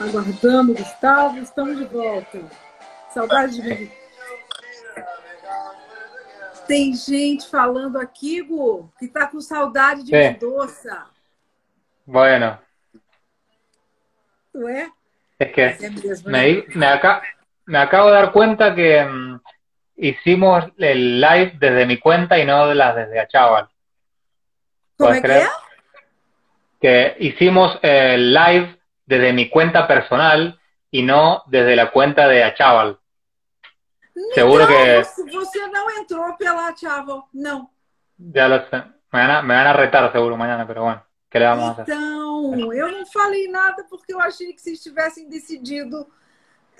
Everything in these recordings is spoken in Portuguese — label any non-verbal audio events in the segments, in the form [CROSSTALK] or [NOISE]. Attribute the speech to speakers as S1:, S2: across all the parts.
S1: Aguardando, Gustavo, estamos de volta. Saudade de ver. Tem gente falando aqui, Gu, que tá com saudade de
S2: Sí.
S1: Mendoza.
S2: Bueno,
S1: Tu é?
S2: es que
S1: É
S2: me,
S1: né?
S2: me, aca- me acabo de dar cuenta que mm, hicimos el live desde mi cuenta y no de las desde Achaval.
S1: Como
S2: ¿Puedes
S1: é que é?
S2: Que hicimos el live desde mi cuenta personal y no desde la cuenta de Achaval. Seguro
S1: Então,
S2: que
S1: você- não entrou pela Chavo. Não.
S2: ya lo sé. Me van a, me van a retar seguro mañana, pero bueno, ¿qué le vamos a hacer?
S1: Então, eu não falei nada porque eu achei que vocês tivessem decidido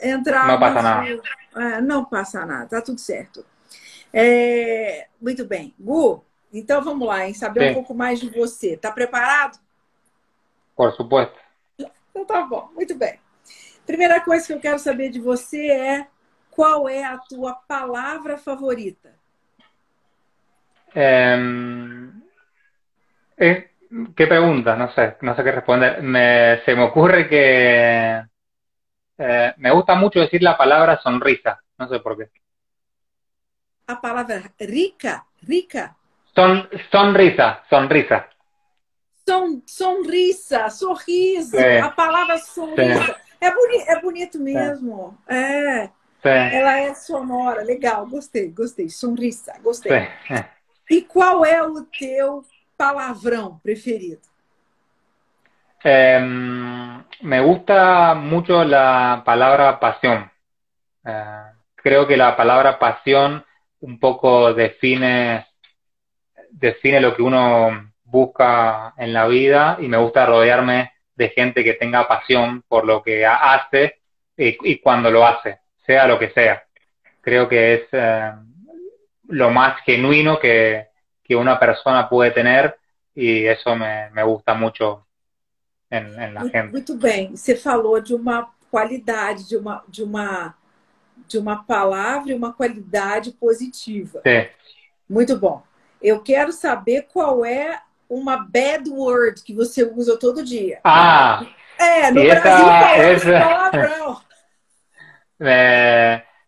S1: entrar.
S2: Não passa nada.
S1: É, não passa nada, tá tudo certo. É, muito bem. Gu, então vamos lá, em saber um
S2: Sim.
S1: pouco mais de você. Tá preparado?
S2: Por supuesto.
S1: Então tá bom, muito bem. Primeira coisa que eu quero saber de você é qual é a tua palavra favorita?
S2: Em, eh, ¿qué pregunta? No sé, no sé qué responder. Me, se me ocurre que eh, me gusta mucho decir la palabra sonrisa, no sé por qué.
S1: A palavra rica, rica,
S2: Son, sonrisa, sonrisa.
S1: Son, sonrisa, sorriso,
S2: É.
S1: a palavra sorriso. É, boni é bonito mesmo. É.
S2: Sí,
S1: ela é sonora, legal, gostei, gostei. Sonrisa, gostei. E qual é o teu palavrão preferido?
S2: Me gusta mucho la palabra pasión. Eh, creo que la palabra pasión un poco define, define lo que uno busca en la vida y me gusta rodearme de gente que tenga pasión por lo que ha- hace y, y cuando lo hace, sea lo que sea. Creo que es eh, lo más genuino que, que una persona puede tener y eso me, me gusta mucho en, en la
S1: Muito,
S2: gente.
S1: muito bem. Você falou de uma qualidade, de uma, de uma, de uma palavra e uma qualidade positiva.
S2: Sí.
S1: Muito bom. Eu quero saber qual é uma bad word que você usa todo dia.
S2: Ah,
S1: É, no
S2: E essa-
S1: Brasil palavrão. [LAUGHS]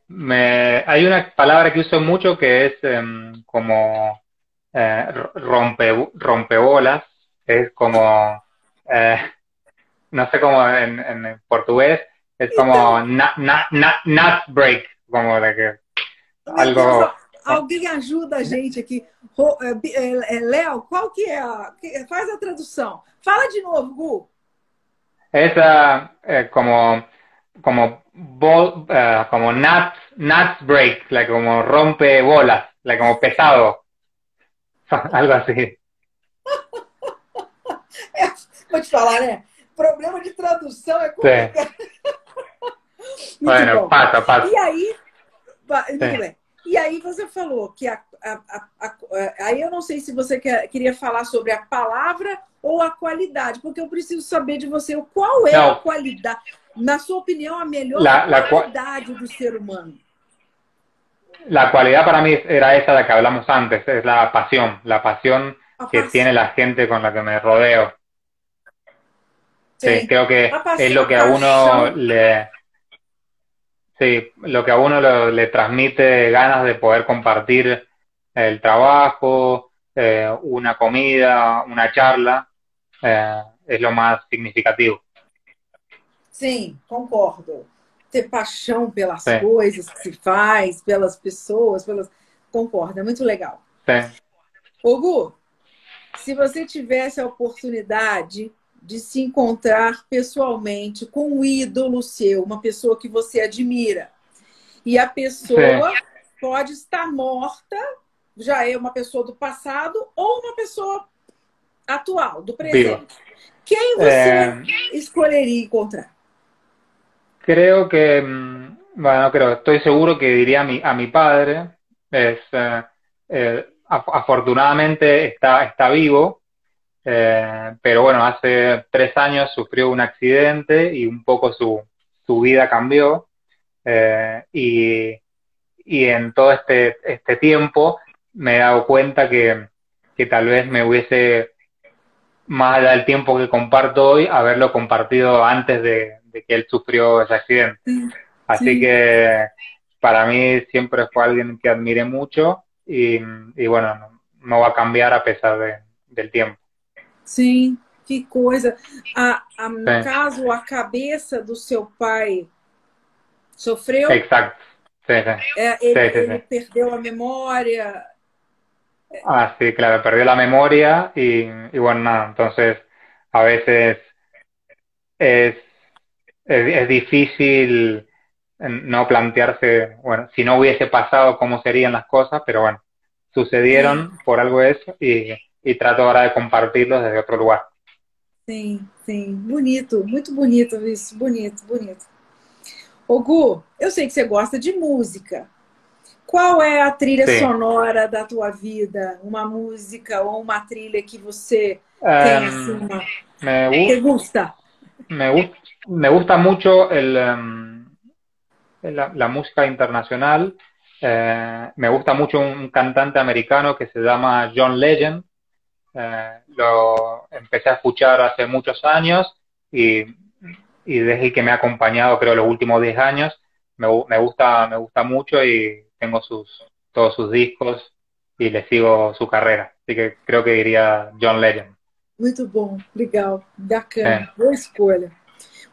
S2: me- hay una palabra que uso mucho que es em, como eh, rompe, rompebolas, es como, eh, no sé cómo en, en portugués, es como na, na, na- nut break, como de que algo...
S1: Alguém ajuda a gente aqui. É, é, é, Léo, qual que é a. Faz a tradução. Fala de novo, Gu.
S2: Esa eh, como como eh, como nut nut break, like como rompe bolas, like como pesado, [LAUGHS] algo así. [LAUGHS]
S1: Vou te falar, né? Problema de tradução é complicado. [LAUGHS]
S2: Bueno,
S1: bom.
S2: pasa, pasa.
S1: E aí, muito
S2: Sim.
S1: bem. E aí você falou que a, a- a- a- aí eu não sei se você quer- queria falar sobre a palavra ou a qualidade, porque eu preciso saber de você qual é
S2: Não.
S1: a qualidade, na sua opinião, a melhor
S2: La- la qua-
S1: qualidade do ser humano.
S2: La cualidad para mí era esa de la que hablamos antes, es la pasión, la pasión
S1: A
S2: que tiene la gente con la que me rodeo. Sí,
S1: Sim.
S2: creo que
S1: La pasión,
S2: es lo que a uno le, sí, lo que a uno lo- le transmite ganas de poder compartir el trabajo, eh, una comida, una charla, eh, es lo más significativo.
S1: Sim, concordo. Ter paixão pelas
S2: Sim.
S1: coisas que se faz, pelas pessoas, pelas. Concordo, é muito legal.
S2: Sí.
S1: Ô, Gu, se você tivesse a oportunidade de se encontrar pessoalmente com um ídolo seu, uma pessoa que você admira, e a pessoa pode estar morta, já é uma pessoa do passado, ou uma pessoa atual, do presente. Quem você escolheria encontrar?
S2: Creo que, mm, bueno, creo, estoy seguro que diría a mi, a mi padre, es, eh, eh, af- afortunadamente está, está vivo, eh, pero bueno, hace tres años sufrió un accidente y un poco su, su vida cambió, eh, y, y en todo este, este tiempo me he dado cuenta que, que tal vez me hubiese, más allá del tiempo que comparto hoy, haberlo compartido antes de, de que él sufrió ese accidente. Así que para mí siempre fue alguien que admiré mucho y, y bueno, no, no, va a cambiar a pesar de, del tiempo.
S1: Sim, que coisa. A, a, no Sim. caso, a cabeça do seu pai sofreu?
S2: Sí.
S1: É, ele, ele perdeu a memória.
S2: Ah, sí, claro, perdió la memoria y, y bueno, nada, entonces a veces es, es, es difícil no plantearse, bueno, si no hubiese pasado cómo serían las cosas, pero bueno, sucedieron por algo eso y, y trato ahora de compartirlos desde otro lugar.
S1: Sim, sim. Bonito, muito bonito isso. Bonito, bonito. Ô Gu, eu sei que você gosta de música. Qual é a trilha sim. sonora da tua vida? Uma música ou uma trilha que você um, tem assim, uma... me, que gusta?
S2: Me, me gusta mucho el, um, la, la música internacional. Eh, me gusta mucho un cantante americano que se llama John Legend. Eh, lo empecé a escuchar hace muchos años y, y desde que me ha acompañado, creo, los últimos 10 años, me, me, gusta, me gusta mucho y tengo sus, todos sus discos y le sigo su carrera. Así que creo que diría John Legend.
S1: Muito bom, legal, bacana, é. boa escolha.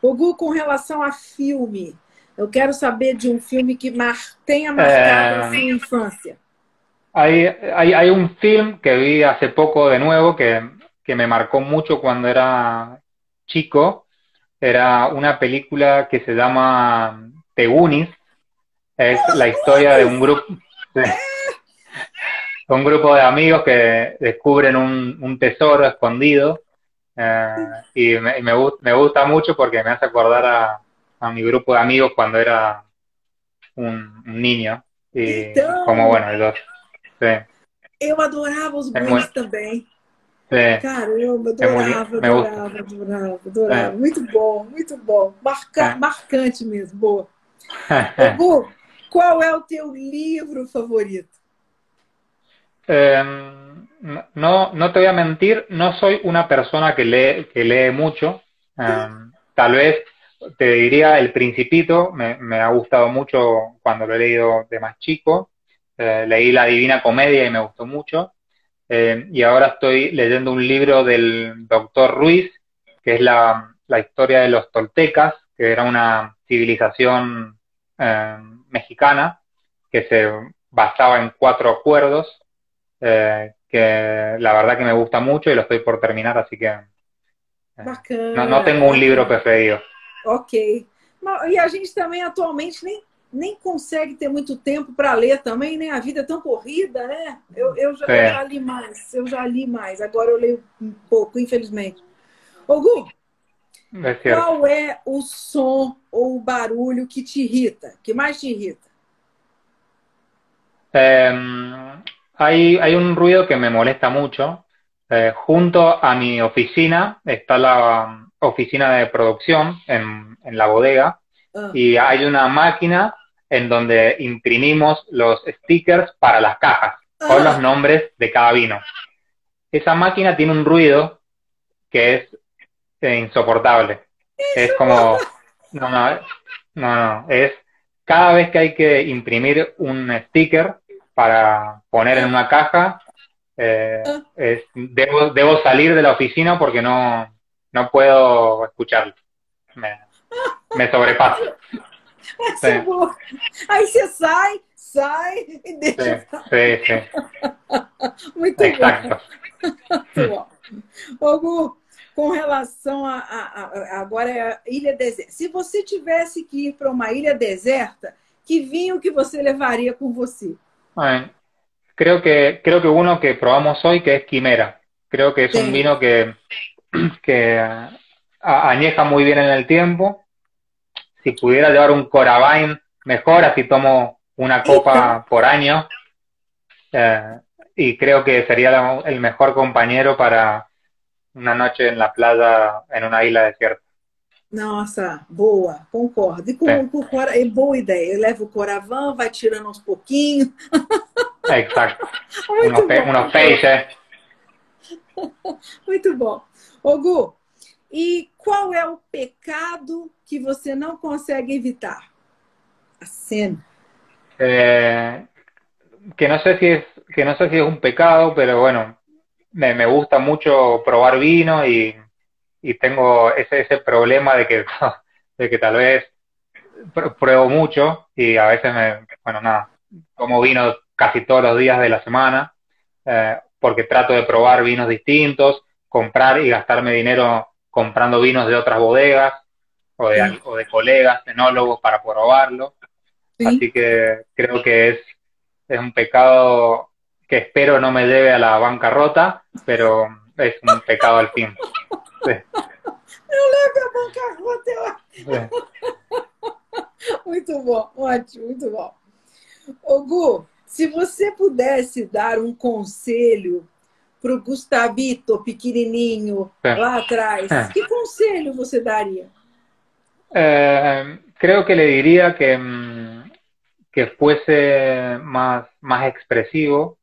S1: Ogu, com relação a filme, Eu quero saber de um filme que mar... tenha marcado eh, a sua infancia.
S2: Hay, hay, hay, un film que vi hace poco de nuevo que, que me marcó mucho cuando era chico. Era una película que se llama Tegunis. Es la historia de un grupo, de, un grupo de amigos que descubren un, un tesoro escondido. Eh, y me, me, me gusta mucho porque me hace acordar a, a mi grupo de amigos cuando era un, un niño. Então, como, bueno, ellos, sí.
S1: Eu adorava os é muito, também. É. Caramba, adorava, é muito, adorava, adorava, adorava. É. Muito bom, muito bom. Marca. Marcante mesmo, boa. [LAUGHS] Bu, qual é o teu livro favorito?
S2: Eh, no, no te voy a mentir, no soy una persona que lee, que lee mucho. Eh, tal vez te diría El Principito, me, me, ha gustado mucho cuando lo he leído de más chico. Eh, leí La Divina Comedia y me gustó mucho. Eh, y ahora estoy leyendo un libro del doctor Ruiz, que es la, la historia de los toltecas, que era una civilización eh, mexicana que se basaba en cuatro acuerdos, eh, que la verdad que me gusta mucho y lo estoy por terminar, así que eh, no, no tengo un libro preferido.
S1: Ok. E a gente também atualmente nem, nem consegue ter muito tempo para ler também, né? A vida é tão corrida, né? Eu, eu, já, é. eu, já, li mais, eu já li mais. Agora eu leio um pouco, infelizmente. Ô, Gu, é qual é o som ou o barulho que te irrita, que mais te irrita?
S2: Eh, hay, hay un ruido que me molesta mucho. Eh, junto a mi oficina está la, oficina de producción en, en la bodega uh. y hay una máquina en donde imprimimos los stickers para las cajas con los nombres de cada vino. Esa máquina tiene un ruido que es eh, insoportable. Es como, no, no, no, no, es cada vez que hay que imprimir un sticker para poner en una caja, eh, es, debo, debo salir de la oficina porque no, no puedo escucharlo. Me, me sobrepaso.
S1: Sí. Aí você sai, sai e deixa.
S2: Sim, sim.
S1: Muito Exacto. bom. Muito bom. Hugo, com relação a, a, a, agora é a ilha deserta. Se você tivesse que ir para uma ilha deserta, que vinho que você levaria com você?
S2: Bueno, creo que creo que uno que probamos hoy que es Quimera. Creo que es sí. un vino que que añeja muy bien en el tiempo. Si pudiera llevar un Corabain, mejor, así tomo una copa por año. Eh, y creo que sería el mejor compañero para una noche en la playa en una isla desierta.
S1: Nossa, boa, concordo. E com, é. com é boa ideia. Eu levo o coravan, vai tirando aos pouquinhos.
S2: É, exato. [LAUGHS] Muito peixes. [LAUGHS]
S1: Muito bom. Ô Gu, e qual é o pecado que você não consegue evitar? A cena.
S2: Eh, que no sé si es que no sé si es un pecado, pero bueno, me, gusta mucho probar vino y, y tengo ese, ese problema de que, [LAUGHS] de que tal vez pruebo mucho y a veces me, bueno, nada, como vino casi todos los días de la semana, eh, porque trato de probar vinos distintos, comprar y gastarme dinero comprando vinos de otras bodegas o de, o de colegas, enólogos para probarlo. Así que creo que es, es un pecado que espero no me debe a la bancarrota, pero es un pecado al fin.
S1: Sí. Não leve a bancarrota, eu Muito bom, ótimo, muito bom. Ô Gu, se você pudesse dar um conselho para o Gustavito pequenininho é. lá atrás, é. que conselho você daria?
S2: Eh, creo que le diría que, mm, que fuese más, más expresivo.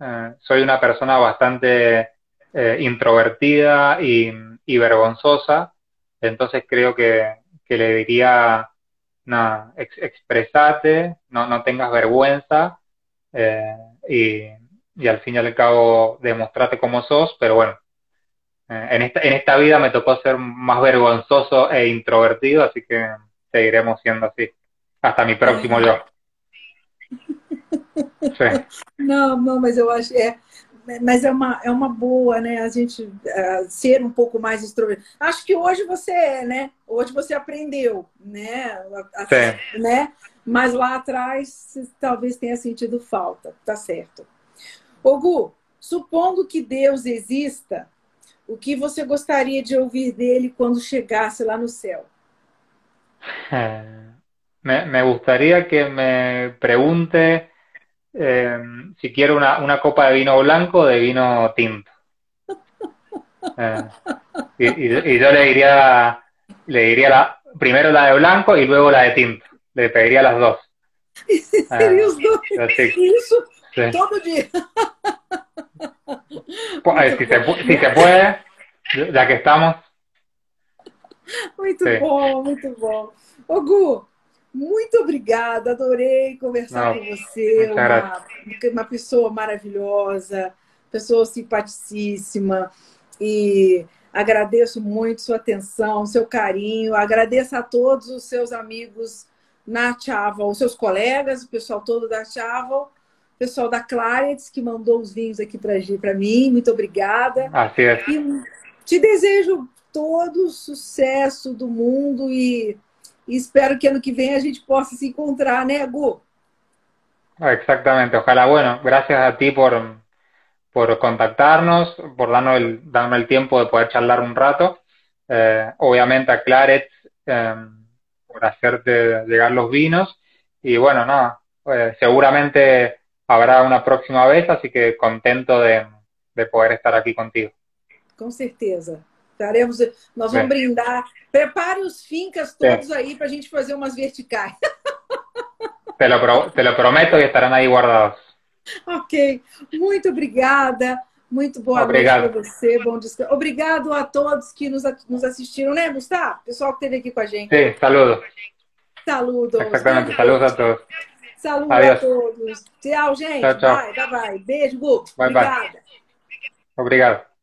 S2: Eh, soy una persona bastante eh, introvertida y, y, vergonzosa, entonces creo que, que le diría, nada, ex, expresate, no, no tengas vergüenza eh, y, y al fin y al cabo demostrate cómo sos, pero bueno, en, esta, en esta vida me tocó ser más vergonzoso e introvertido, así que seguiremos siendo así. Hasta mi próximo yo. [LAUGHS]
S1: Não, não, mas eu acho é, mas é uma, é uma boa, né? A gente uh, ser um pouco mais extrovertido. Acho que hoje você é, né? Hoje você aprendeu, né? A, né? Mas lá atrás talvez tenha sentido falta, tá certo. Ô Gu, supondo que Deus exista, o que você gostaria de ouvir dele quando chegasse lá no céu? [LAUGHS]
S2: Me, me gustaría que me pregunte eh, si quiero una, una, copa de vino blanco o de vino tinto. [LAUGHS] Eh, y, y, y, yo le diría, le diría la, primero la de blanco y luego la de tinto. Le pediría las dos.
S1: Seria os dois. Isso sí. todo [LAUGHS] dia.
S2: Si se, si se puede, ya que estamos.
S1: Muito sí. bom, muito bom. Ô Gu, muito obrigada, adorei conversar Não, com você. Uma, uma pessoa maravilhosa, pessoa simpaticíssima. E agradeço muito sua atenção, seu carinho. Agradeço a todos os seus amigos na Chaval, os seus colegas, o pessoal todo da Chaval, pessoal da Clarets, que mandou os vinhos aqui para mim. Muito obrigada.
S2: Ah,
S1: e te desejo todo o sucesso do mundo e e espero que ano que vem a gente possa se encontrar, né, Gu?
S2: Exactamente, ojalá, bueno, gracias a ti por, por contactarnos, por darnos el, darme el tiempo de poder charlar un rato. Eh, obviamente a Claret eh, por hacerte llegar los vinos. Y bueno, nada, eh, seguramente habrá una próxima vez, así que contento de, de poder estar aquí contigo.
S1: Com certeza. Estaremos, nós vamos é. brindar. Prepare os fincas todos é. aí para a gente fazer umas verticais. [LAUGHS]
S2: Te lo, pro, te lo prometo e estarão aí guardados.
S1: Ok. Muito obrigada. Muito boa Obrigado. noite para você. Bom descanso. Obrigado a todos que nos, nos assistiram, né, Gustavo? Pessoal que esteve aqui com a gente.
S2: Sim, saludo.
S1: Saludos.
S2: Exatamente. Saludos a todos.
S1: Saludos a todos. Tchau, gente. Tchau, tchau. Vai, vai, vai. Beijo, Gu.
S2: Bye, Obrigada. Bye. Obrigado.